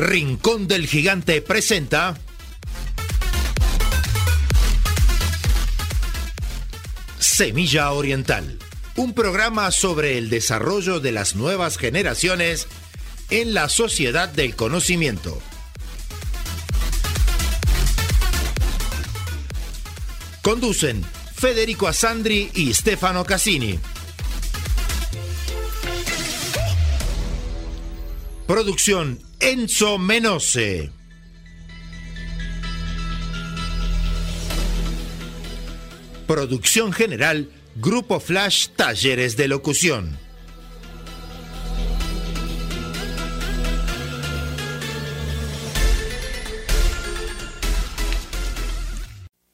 Rincón del Gigante presenta Semilla Oriental, un programa sobre el desarrollo de las nuevas generaciones en la sociedad del conocimiento. Conducen Federico Asandri y Stefano Cassini. Producción Enzo Menose. Producción general Grupo Flash Talleres de Locución.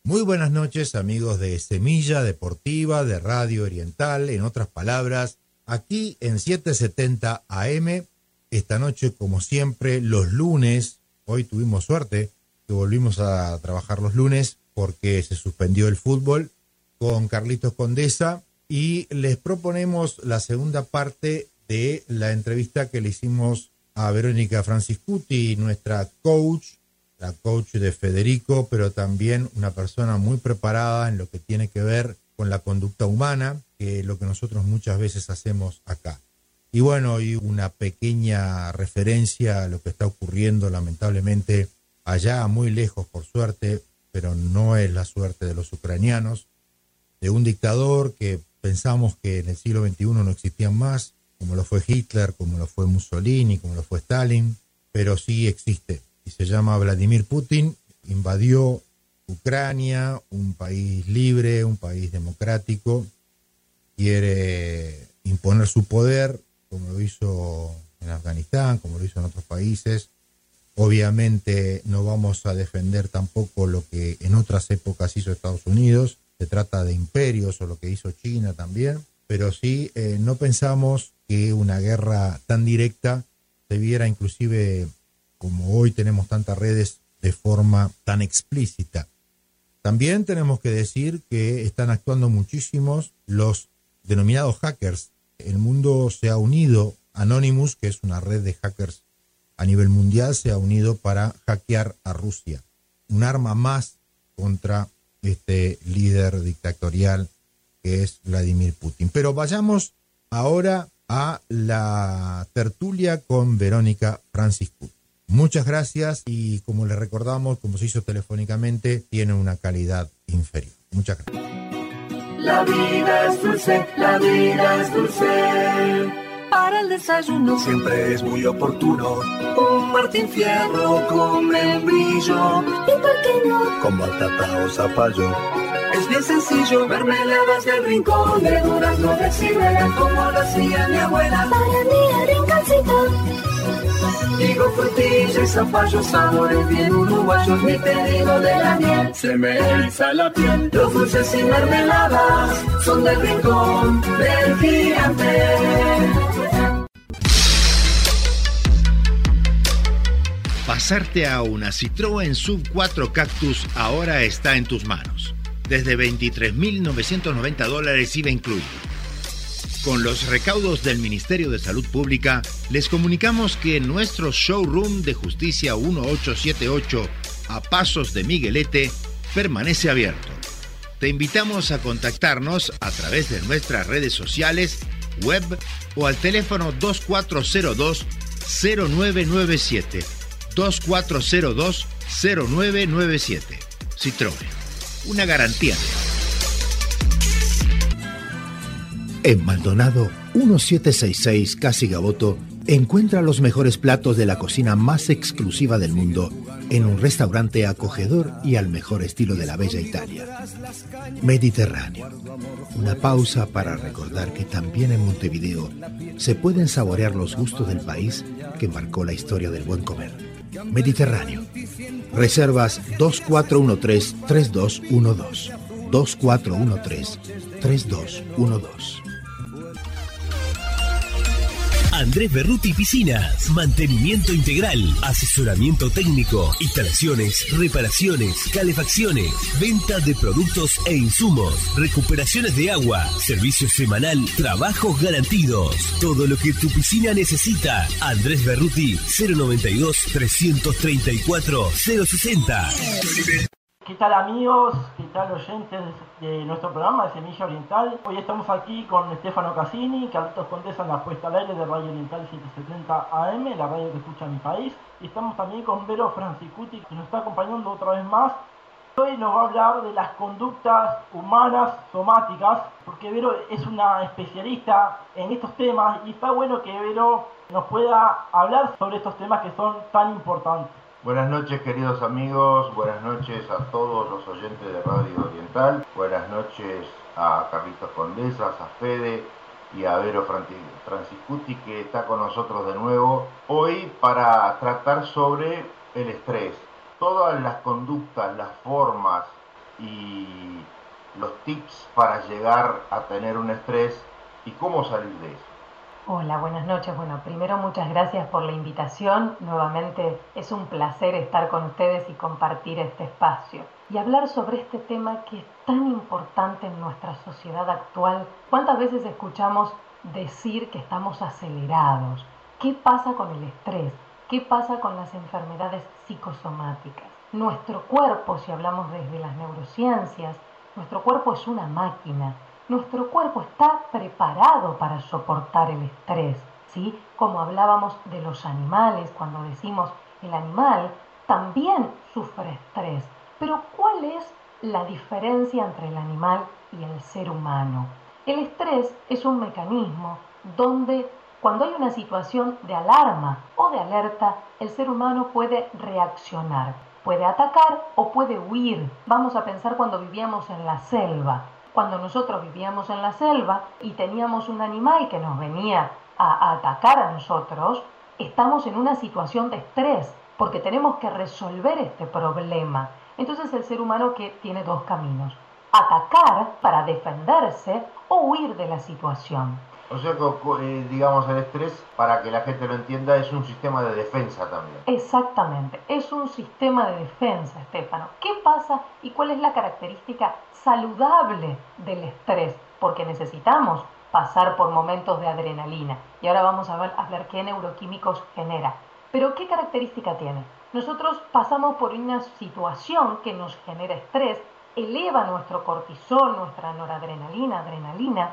Muy buenas noches amigos de Semilla Deportiva, de Radio Oriental, en otras palabras, aquí en 770 AM esta noche, como siempre, los lunes, hoy tuvimos suerte que volvimos a trabajar los lunes porque se suspendió el fútbol con Carlitos Condesa y les proponemos la segunda parte de la entrevista que le hicimos a Verónica Franciscuti, nuestra coach, la coach de Federico, pero también una persona muy preparada en lo que tiene que ver con la conducta humana, que es lo que nosotros muchas veces hacemos acá. Y bueno, y una pequeña referencia a lo que está ocurriendo lamentablemente allá, muy lejos por suerte, pero no es la suerte de los ucranianos, de un dictador que pensamos que en el siglo XXI no existían más, como lo fue Hitler, como lo fue Mussolini, como lo fue Stalin, pero sí existe. Y se llama Vladimir Putin, invadió Ucrania, un país libre, un país democrático, quiere imponer su poder como lo hizo en Afganistán, como lo hizo en otros países. Obviamente no vamos a defender tampoco lo que en otras épocas hizo Estados Unidos, se trata de imperios o lo que hizo China también, pero sí eh, no pensamos que una guerra tan directa se viera inclusive como hoy tenemos tantas redes de forma tan explícita. También tenemos que decir que están actuando muchísimos los denominados hackers el mundo se ha unido, Anonymous, que es una red de hackers a nivel mundial, se ha unido para hackear a Rusia. Un arma más contra este líder dictatorial que es Vladimir Putin. Pero vayamos ahora a la tertulia con Verónica Francisco. Muchas gracias y como le recordamos, como se hizo telefónicamente, tiene una calidad inferior. Muchas gracias. La vida es dulce, la vida es dulce. Para el desayuno siempre es muy oportuno. Un Martín Fierro con membrillo. ¿Y por qué no? Con batata o zapallo. Es bien sencillo, mermeladas del rincón de durazno de como lo hacía mi abuela. Para mi rinconcito Digo frutilla y zapallo, sabores bien uruguayos, mi pedido de la miel. Se me eriza la piel, los dulces y mermeladas son del rincón del gigante. Pasarte a una Citroën Sub 4 Cactus ahora está en tus manos. Desde 23.990 dólares IVA incluido con los recaudos del Ministerio de Salud Pública, les comunicamos que nuestro showroom de Justicia 1878 a Pasos de Miguelete permanece abierto. Te invitamos a contactarnos a través de nuestras redes sociales, web o al teléfono 2402-0997. 2402-0997. Citroën. Una garantía de En Maldonado 1766 Casi Gaboto encuentra los mejores platos de la cocina más exclusiva del mundo en un restaurante acogedor y al mejor estilo de la bella Italia. Mediterráneo. Una pausa para recordar que también en Montevideo se pueden saborear los gustos del país que marcó la historia del buen comer. Mediterráneo. Reservas 2413-3212. 2413-3212. Andrés Berruti Piscinas. Mantenimiento integral, asesoramiento técnico, instalaciones, reparaciones, calefacciones, venta de productos e insumos, recuperaciones de agua, servicio semanal, trabajos garantidos. Todo lo que tu piscina necesita. Andrés Berruti 092 334 060. ¿Qué tal amigos? ¿Qué tal oyentes de nuestro programa de Semilla Oriental? Hoy estamos aquí con Estefano Cassini, Carlitos Condesa en la puesta al aire de Radio Oriental 770 AM, la radio que escucha mi país. Y estamos también con Vero Francicuti, que nos está acompañando otra vez más. Hoy nos va a hablar de las conductas humanas somáticas, porque Vero es una especialista en estos temas y está bueno que Vero nos pueda hablar sobre estos temas que son tan importantes. Buenas noches queridos amigos, buenas noches a todos los oyentes de Radio Oriental, buenas noches a Carlitos Condesas, a Fede y a Vero Franciscuti que está con nosotros de nuevo hoy para tratar sobre el estrés. Todas las conductas, las formas y los tips para llegar a tener un estrés y cómo salir de eso. Hola, buenas noches. Bueno, primero muchas gracias por la invitación. Nuevamente es un placer estar con ustedes y compartir este espacio y hablar sobre este tema que es tan importante en nuestra sociedad actual. ¿Cuántas veces escuchamos decir que estamos acelerados? ¿Qué pasa con el estrés? ¿Qué pasa con las enfermedades psicosomáticas? Nuestro cuerpo, si hablamos desde las neurociencias, nuestro cuerpo es una máquina nuestro cuerpo está preparado para soportar el estrés, ¿sí? Como hablábamos de los animales, cuando decimos el animal también sufre estrés. Pero ¿cuál es la diferencia entre el animal y el ser humano? El estrés es un mecanismo donde cuando hay una situación de alarma o de alerta, el ser humano puede reaccionar, puede atacar o puede huir. Vamos a pensar cuando vivíamos en la selva cuando nosotros vivíamos en la selva y teníamos un animal que nos venía a, atacar a nosotros, estamos en una situación de estrés porque tenemos que resolver este problema. Entonces el ser humano que tiene dos caminos, atacar para defenderse o huir de la situación. O sea que, eh, digamos, el estrés, para que la gente lo entienda, es un sistema de defensa también. Exactamente, es un sistema de defensa, Estefano. ¿Qué pasa y cuál es la característica saludable del estrés? Porque necesitamos pasar por momentos de adrenalina. Y ahora vamos a ver, a hablar qué neuroquímicos genera. Pero ¿qué característica tiene? Nosotros pasamos por una situación que nos genera estrés, eleva nuestro cortisol, nuestra noradrenalina, adrenalina,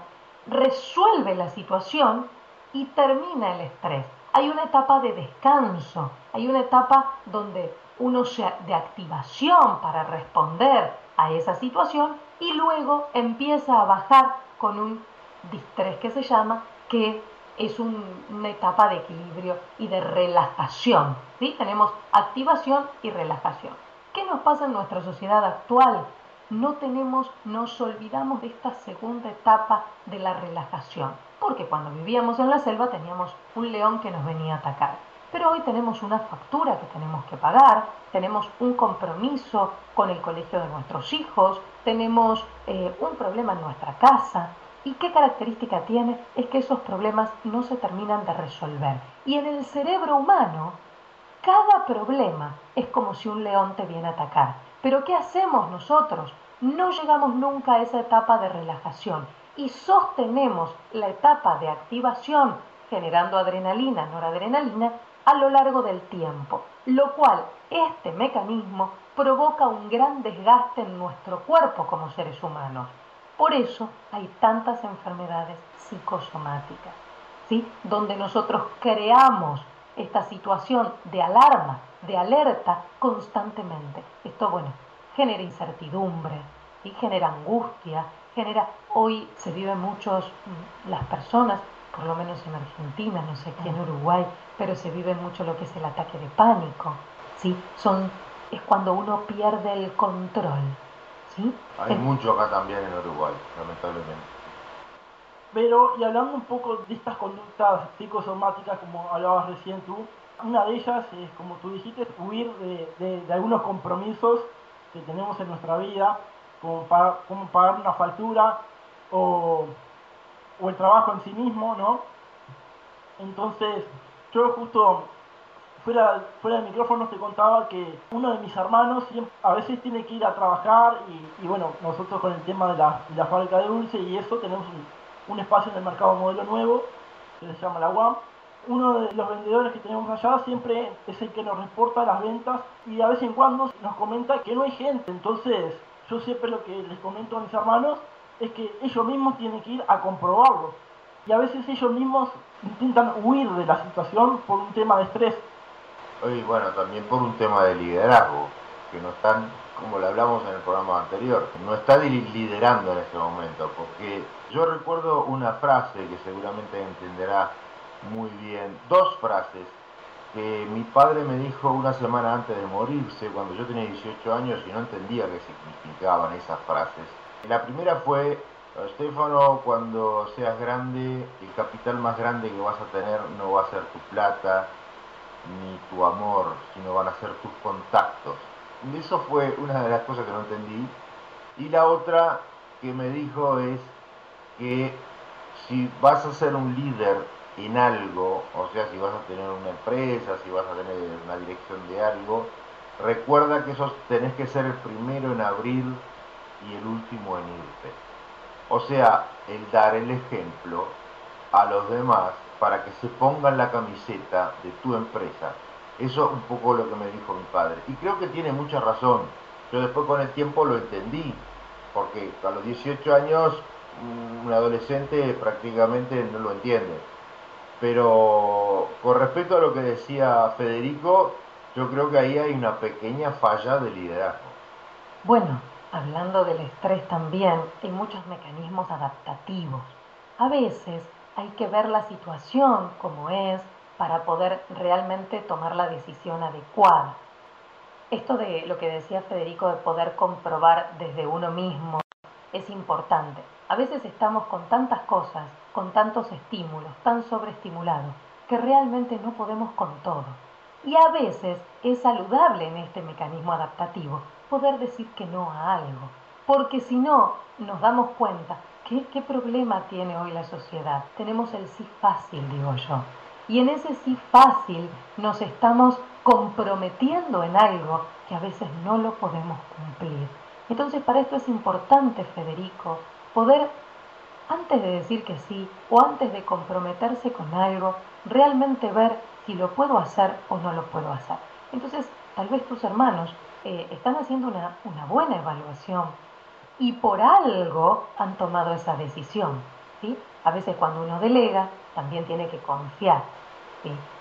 resuelve la situación y termina el estrés. Hay una etapa de descanso, hay una etapa donde uno se de activación para responder a esa situación y luego empieza a bajar con un distrés que se llama, que es una etapa de equilibrio y de relajación. ¿sí? Tenemos activación y relajación. ¿Qué nos pasa en nuestra sociedad actual? No tenemos, nos olvidamos de esta segunda etapa de la relajación, porque cuando vivíamos en la selva teníamos un león que nos venía a atacar. Pero hoy tenemos una factura que tenemos que pagar, tenemos un compromiso con el colegio de nuestros hijos, tenemos eh, un problema en nuestra casa. ¿Y qué característica tiene? Es que esos problemas no se terminan de resolver. Y en el cerebro humano, cada problema es como si un león te viene a atacar. Pero ¿qué hacemos nosotros? no llegamos nunca a esa etapa de relajación y sostenemos la etapa de activación generando adrenalina, noradrenalina, a lo largo del tiempo, lo cual este mecanismo provoca un gran desgaste en nuestro cuerpo como seres humanos. Por eso hay tantas enfermedades psicosomáticas, ¿sí? donde nosotros creamos esta situación de alarma, de alerta constantemente. Esto, bueno, genera incertidumbre, y genera angustia, genera, hoy se vive muchos, mm, las personas, por lo menos en Argentina, no sé aquí en Uruguay, pero se vive mucho lo que es el ataque de pánico, ¿sí? Son, es cuando uno pierde el control, ¿sí? Hay mucho acá también en Uruguay, lamentablemente. Pero, y hablando un poco de estas conductas psicosomáticas, como hablabas recién tú, una de ellas es, como tú dijiste, huir de, de algunos compromisos que tenemos en nuestra vida, como, pagar una factura o, el trabajo en sí mismo, ¿no? Entonces, yo justo fuera, fuera del micrófono te contaba que uno de mis hermanos a veces tiene que ir a trabajar y, bueno, nosotros con el tema de la, de la fábrica de dulce y eso tenemos un, espacio en el mercado modelo nuevo que se llama la UAM. Uno de los vendedores que tenemos allá siempre es el que nos reporta las ventas y de vez en cuando nos comenta que no hay gente. Entonces, yo siempre lo que les comento a mis hermanos es que ellos mismos tienen que ir a comprobarlo. Y a veces ellos mismos intentan huir de la situación por un tema de estrés. Y bueno, también por un tema de liderazgo, que no están, como le hablamos en el programa anterior, no está liderando en este momento, porque yo recuerdo una frase que seguramente entenderá muy bien, dos frases que mi padre me dijo una semana antes de morirse, cuando yo tenía 18 años y no entendía qué significaban esas frases. La primera fue, Estefano, cuando seas grande, el capital más grande que vas a tener no va a ser tu plata ni tu amor, sino van a ser tus contactos. Y eso fue una de las cosas que no entendí. Y la otra que me dijo es que si vas a ser un líder en algo, o sea, si vas a tener una empresa, si vas a tener una dirección de algo, recuerda que eso tenés que ser el primero en abrir y el último en irte. O sea, el dar el ejemplo a los demás para que se pongan la camiseta de tu empresa. Eso es un poco lo que me dijo mi padre. Y creo que tiene mucha razón. Yo después con el tiempo lo entendí, porque a los 18 años un adolescente prácticamente no lo entiende. Pero con respecto a lo que decía Federico, yo creo que ahí hay una pequeña falla de liderazgo. Bueno, Hablando del estrés también, hay muchos mecanismos adaptativos. A veces hay que ver la situación como es para poder realmente tomar la decisión adecuada. Esto de lo que decía Federico de poder comprobar desde uno mismo es importante. A veces estamos con tantas cosas, con tantos estímulos, tan sobreestimulados, que realmente no podemos con todo. Y a veces es saludable en este mecanismo adaptativo poder decir que no a algo. Porque si no, nos damos cuenta que qué problema tiene hoy la sociedad. Tenemos el sí fácil, digo yo. Y en ese sí fácil nos estamos comprometiendo en algo que a veces no lo podemos cumplir. Entonces para esto es importante, Federico, poder, antes de decir que sí o antes de comprometerse con algo, realmente ver si lo puedo hacer o no lo puedo hacer. Entonces, tal vez tus hermanos eh, están haciendo una, buena evaluación y por algo han tomado esa decisión. ¿sí? A veces cuando uno delega, también tiene que confiar.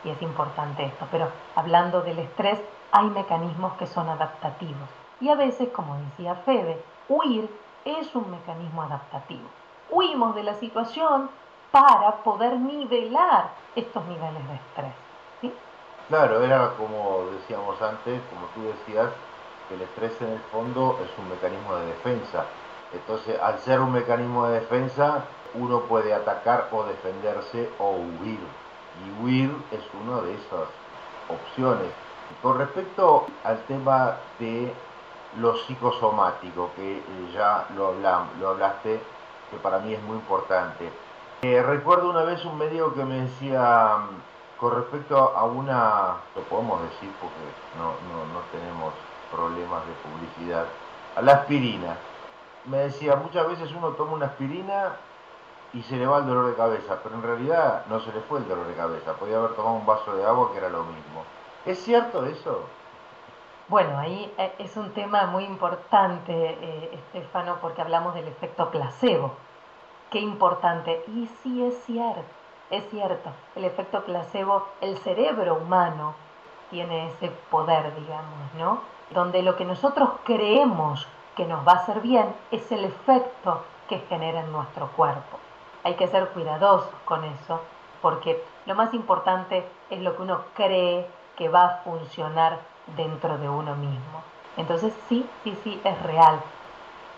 Y es importante esto. Pero hablando del estrés, hay mecanismos que son adaptativos. Y a veces, como decía Fede, huir es un mecanismo adaptativo. Huimos de la situación para poder nivelar estos niveles de estrés. Claro, era como decíamos antes, como tú decías, el estrés en el fondo es un mecanismo de defensa. Entonces, al ser un mecanismo de defensa, uno puede atacar o defenderse o huir. Y huir es una de esas opciones. Con respecto al tema de lo psicosomático, que ya lo, lo hablaste, que para mí es muy importante. Eh, recuerdo una vez un médico que me decía, con respecto a una, lo podemos decir porque no, no, no tenemos problemas de publicidad, a la aspirina. Me decía, muchas veces uno toma una aspirina y se le va el dolor de cabeza, pero en realidad no se le fue el dolor de cabeza, podía haber tomado un vaso de agua que era lo mismo. ¿Es cierto eso? Bueno, ahí eh, es un tema muy importante, eh, Estefano, porque hablamos del efecto placebo. Qué importante. Y sí es cierto, es cierto, el efecto placebo, el cerebro humano tiene ese poder, digamos, ¿no? donde lo que nosotros creemos que nos va a hacer bien es el efecto que genera en nuestro cuerpo. Hay que ser cuidadosos con eso, porque lo más importante es lo que uno cree que va a funcionar dentro de uno mismo. Entonces sí, sí, sí, es real.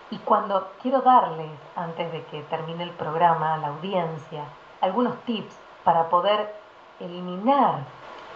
Y cuando quiero darles, antes de que termine el programa, a la audiencia, algunos tips para poder eliminar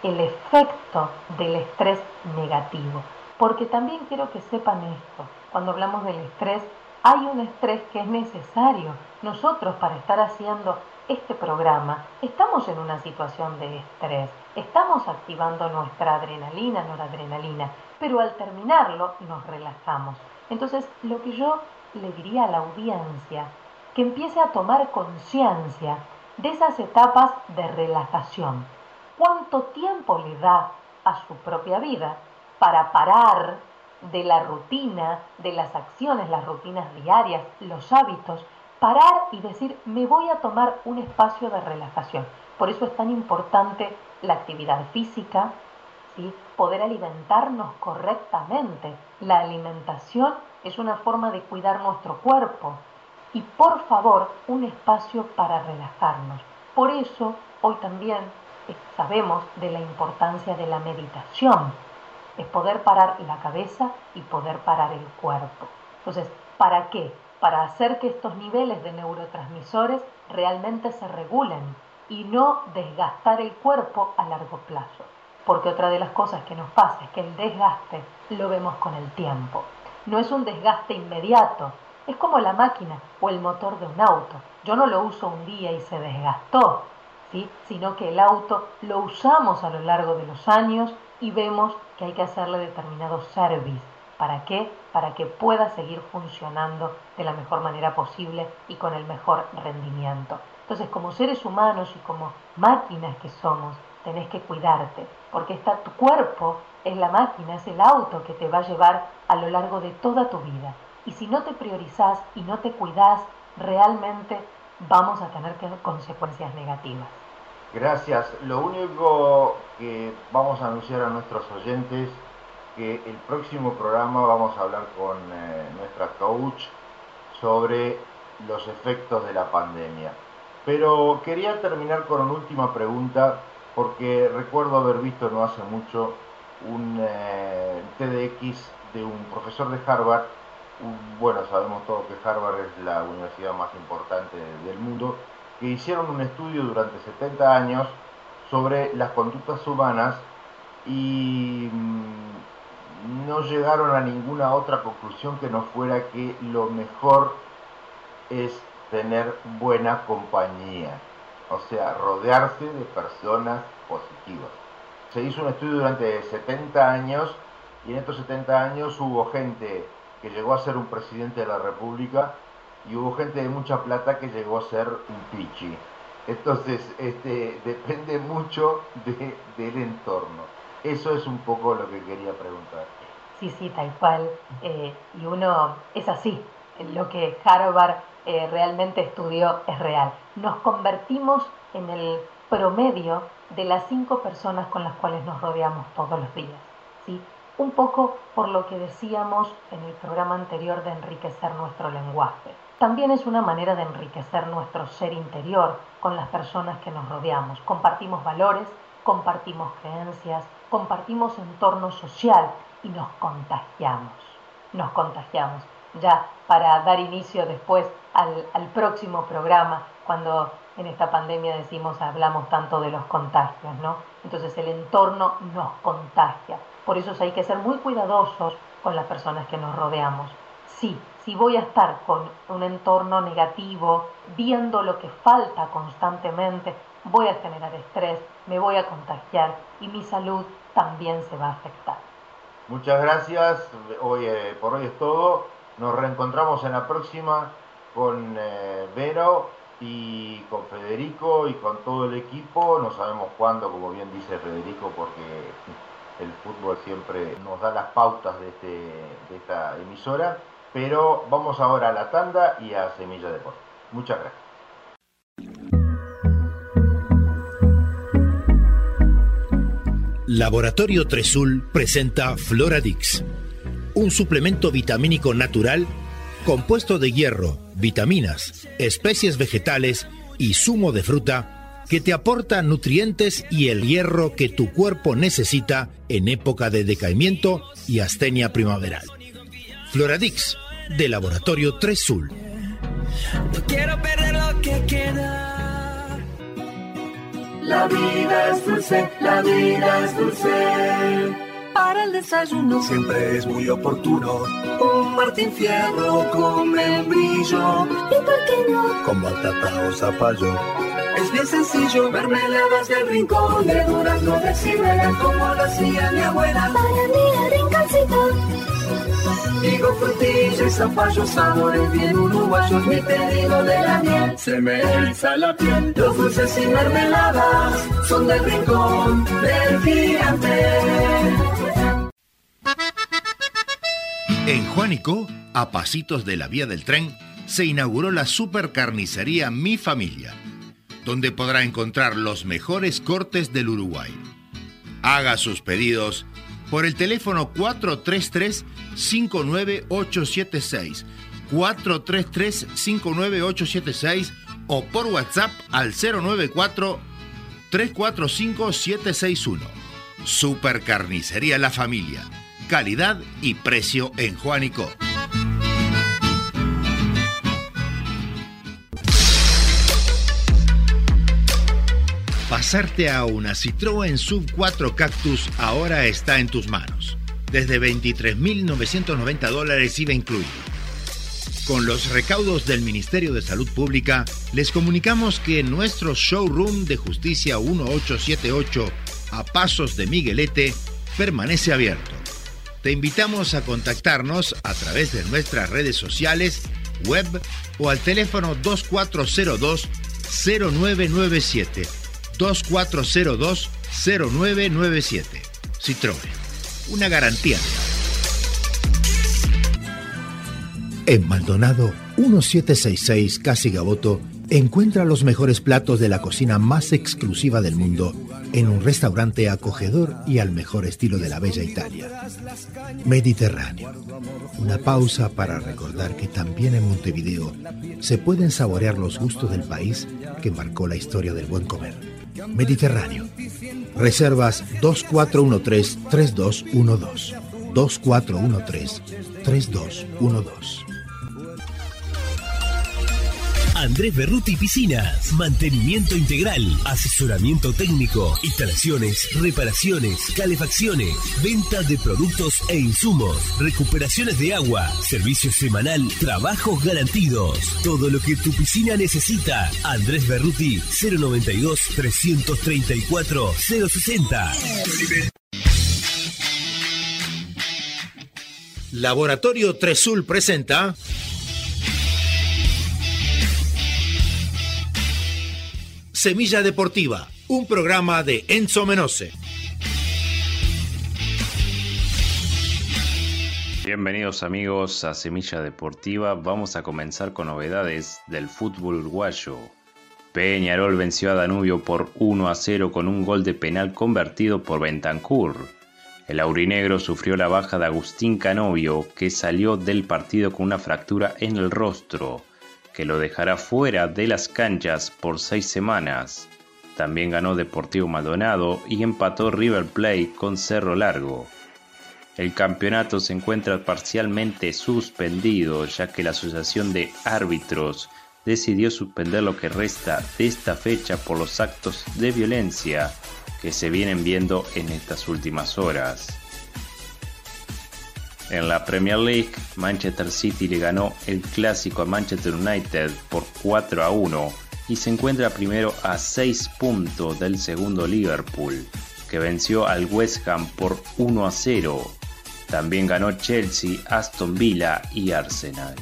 el efecto del estrés negativo. Porque también quiero que sepan esto, cuando hablamos del estrés, hay un estrés que es necesario. Nosotros para estar haciendo este programa estamos en una situación de estrés, estamos activando nuestra adrenalina, noradrenalina, pero al terminarlo nos relajamos. Entonces, lo que yo le diría a la audiencia, que empiece a tomar conciencia de esas etapas de relajación. ¿Cuánto tiempo le da a su propia vida para parar de la rutina, de las acciones, las rutinas diarias, los hábitos, parar y decir, me voy a tomar un espacio de relajación. Por eso es tan importante la actividad física, ¿sí? poder alimentarnos correctamente. La alimentación es una forma de cuidar nuestro cuerpo. Y por favor, un espacio para relajarnos. Por eso, hoy también sabemos de la importancia de la meditación es poder parar la cabeza y poder parar el cuerpo. Entonces, ¿para qué? Para hacer que estos niveles de neurotransmisores realmente se regulen y no desgastar el cuerpo a largo plazo. Porque otra de las cosas que nos pasa es que el desgaste lo vemos con el tiempo. No es un desgaste inmediato, es como la máquina o el motor de un auto. Yo no lo uso un día y se desgastó, ¿sí? sino que el auto lo usamos a lo largo de los años y vemos que hay que hacerle determinado service. ¿Para qué? Para que pueda seguir funcionando de la mejor manera posible y con el mejor rendimiento. Entonces, como seres humanos y como máquinas que somos, tenés que cuidarte, porque está, tu cuerpo es la máquina, es el auto que te va a llevar a lo largo de toda tu vida. Y si no te priorizás y no te cuidás, realmente vamos a tener consecuencias negativas. Gracias. Lo único que vamos a anunciar a nuestros oyentes que el próximo programa vamos a hablar con eh, nuestra coach sobre los efectos de la pandemia. Pero quería terminar con una última pregunta porque recuerdo haber visto no hace mucho un eh, TDX de un profesor de Harvard. bueno, sabemos todos que Harvard es la universidad más importante del mundo que hicieron un estudio durante 70 años sobre las conductas humanas y mm, no llegaron a ninguna otra conclusión que no fuera que lo mejor es tener buena compañía, o sea, rodearse de personas positivas. Se hizo un estudio durante 70 años y en estos 70 años hubo gente que llegó a ser un presidente de la República y hubo gente de mucha plata que llegó a ser un pichi. Entonces, este, depende mucho del entorno. Eso es un poco lo que quería preguntar. Sí, sí, tal cual. Eh, y uno es así. Lo que Harvard eh, realmente estudió es real. Nos convertimos en el promedio de las cinco personas con las cuales nos rodeamos todos los días. ¿sí? Un poco por lo que decíamos en el programa anterior de enriquecer nuestro lenguaje también es una manera de enriquecer nuestro ser interior con las personas que nos rodeamos. Compartimos valores, compartimos creencias, compartimos entorno social y nos contagiamos. Nos contagiamos. Ya para dar inicio después al, próximo programa, cuando en esta pandemia decimos, hablamos tanto de los contagios, ¿no? Entonces el entorno nos contagia. Por eso hay que ser muy cuidadosos con las personas que nos rodeamos. Sí, si voy a estar con un entorno negativo, viendo lo que falta constantemente, voy a generar estrés, me voy a contagiar y mi salud también se va a afectar. Muchas gracias, hoy, eh, por hoy es todo. Nos reencontramos en la próxima con eh, Vero y con Federico y con todo el equipo. No sabemos cuándo, como bien dice Federico, porque el fútbol siempre nos da las pautas de, este, de esta emisora. Pero vamos ahora a la tanda y a Semilla Deporte. Muchas gracias. Laboratorio Tresul presenta Floradix, un suplemento vitamínico natural compuesto de hierro, vitaminas, especies vegetales y zumo de fruta que te aporta nutrientes y el hierro que tu cuerpo necesita en época de decaimiento y astenia primaveral. Floradix, de Laboratorio 3 Sul. No quiero perder lo que queda. La vida es dulce, la vida es dulce para el desayuno. Siempre es muy oportuno. Un Martín Fierro con membrillo. ¿Y por qué no? Con batata o zapallo. Es bien sencillo, mermeladas del rincón de durazno de ciruela como lo hacía mi abuela. Para mi rinconcito. Digo frutilla y zapallo, sabores bien uruguayos, mi pedido de la miel. Se me eriza la piel, los dulces y mermeladas son del rincón del gigante. En Juanico, a pasitos de la vía del tren, se inauguró la supercarnicería Mi Familia, donde podrá encontrar los mejores cortes del Uruguay. Haga sus pedidos por el teléfono 433-59876, 433-59876 o por WhatsApp al 094-345-761. Supercarnicería La Familia. Calidad y precio en Juanico. Pasarte a una Citroën Sub 4 Cactus ahora está en tus manos. Desde 23.990 dólares IVA incluido. Con los recaudos del Ministerio de Salud Pública, les comunicamos que nuestro showroom de Justicia 1878 a Pasos de Miguelete permanece abierto. Te invitamos a contactarnos a través de nuestras redes sociales, web o al teléfono 2402 0997 2402-0997. Citroën, una garantía. En Maldonado 1766 Casi Gaboto encuentra los mejores platos de la cocina más exclusiva del mundo en un restaurante acogedor y al mejor estilo de la bella Italia. Mediterráneo. Una pausa para recordar que también en Montevideo se pueden saborear los gustos del país que marcó la historia del buen comer. Mediterráneo. Reservas 2413-3212. 2413-3212. Andrés Berruti Piscinas. Mantenimiento integral, asesoramiento técnico, instalaciones, reparaciones, calefacciones, venta de productos e insumos, recuperaciones de agua, servicio semanal, trabajos garantidos. Todo lo que tu piscina necesita. Andrés Berruti 092 334 060. Laboratorio Tresul presenta Semilla Deportiva, un programa de Enzo Menose. Bienvenidos amigos a Semilla Deportiva. Vamos a comenzar con novedades del fútbol uruguayo. Peñarol venció a Danubio por 1 a 0 con un gol de penal convertido por Bentancur. El aurinegro sufrió la baja de Agustín Canovio, que salió del partido con una fractura en el rostro que lo dejará fuera de las canchas por seis semanas. También ganó Deportivo Maldonado y empató River Plate con Cerro Largo. El campeonato se encuentra parcialmente suspendido ya que la Asociación de Árbitros decidió suspender lo que resta de esta fecha por los actos de violencia que se vienen viendo en estas últimas horas. En la Premier League, Manchester City le ganó el clásico a Manchester United por 4 a 1 y se encuentra primero a 6 puntos del segundo Liverpool, que venció al West Ham por 1 a 0. También ganó Chelsea, Aston Villa y Arsenal.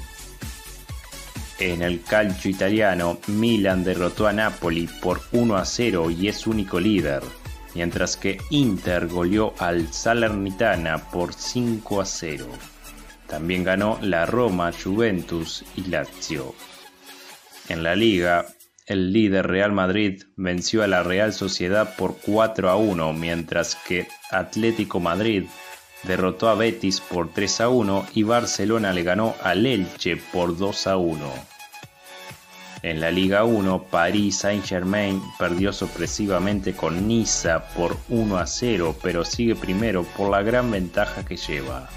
En el calcio italiano, Milan derrotó a Napoli por 1 a 0 y es único líder mientras que Inter goleó al Salernitana por 5 a 0. También ganó la Roma, Juventus y Lazio. En la liga, el líder Real Madrid venció a la Real Sociedad por 4 a 1, mientras que Atlético Madrid derrotó a Betis por 3 a 1 y Barcelona le ganó al Elche por 2 a 1. En la Liga 1, Paris Saint-Germain perdió sorpresivamente con Niza por 1 a 0, pero sigue primero por la gran ventaja que lleva.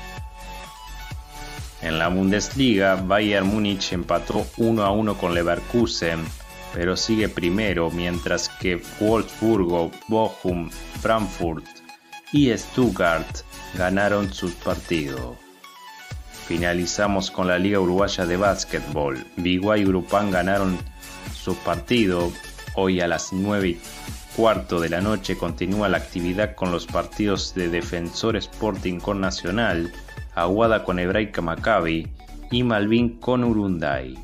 En la Bundesliga, Bayern Múnich empató 1 a 1 con Leverkusen, pero sigue primero, mientras que Wolfsburgo, Bochum, Frankfurt y Stuttgart ganaron sus partidos. Finalizamos con la Liga Uruguaya de Básquetbol. Biguay y Grupán ganaron su partido. Hoy a las 9 y cuarto de la noche continúa la actividad con los partidos de Defensor Sporting con Nacional, Aguada con Hebraica Maccabi y Malvin con Urunday.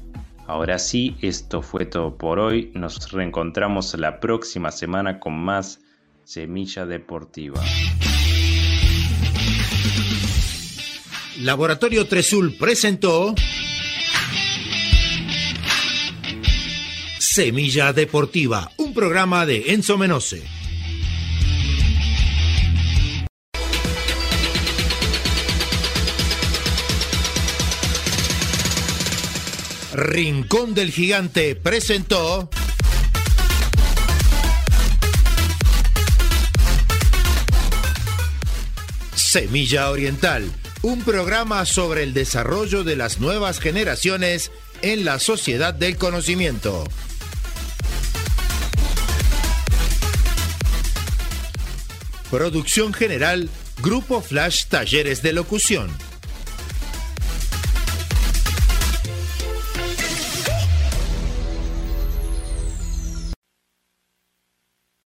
Ahora sí, esto fue todo por hoy. Nos reencontramos la próxima semana con más Semilla Deportiva. Laboratorio Tresul presentó Semilla Deportiva, un programa de Enzo Menose. Rincón del Gigante presentó Semilla Oriental, un programa sobre el desarrollo de las nuevas generaciones en la sociedad del conocimiento. Producción general, Grupo Flash Talleres de Locución.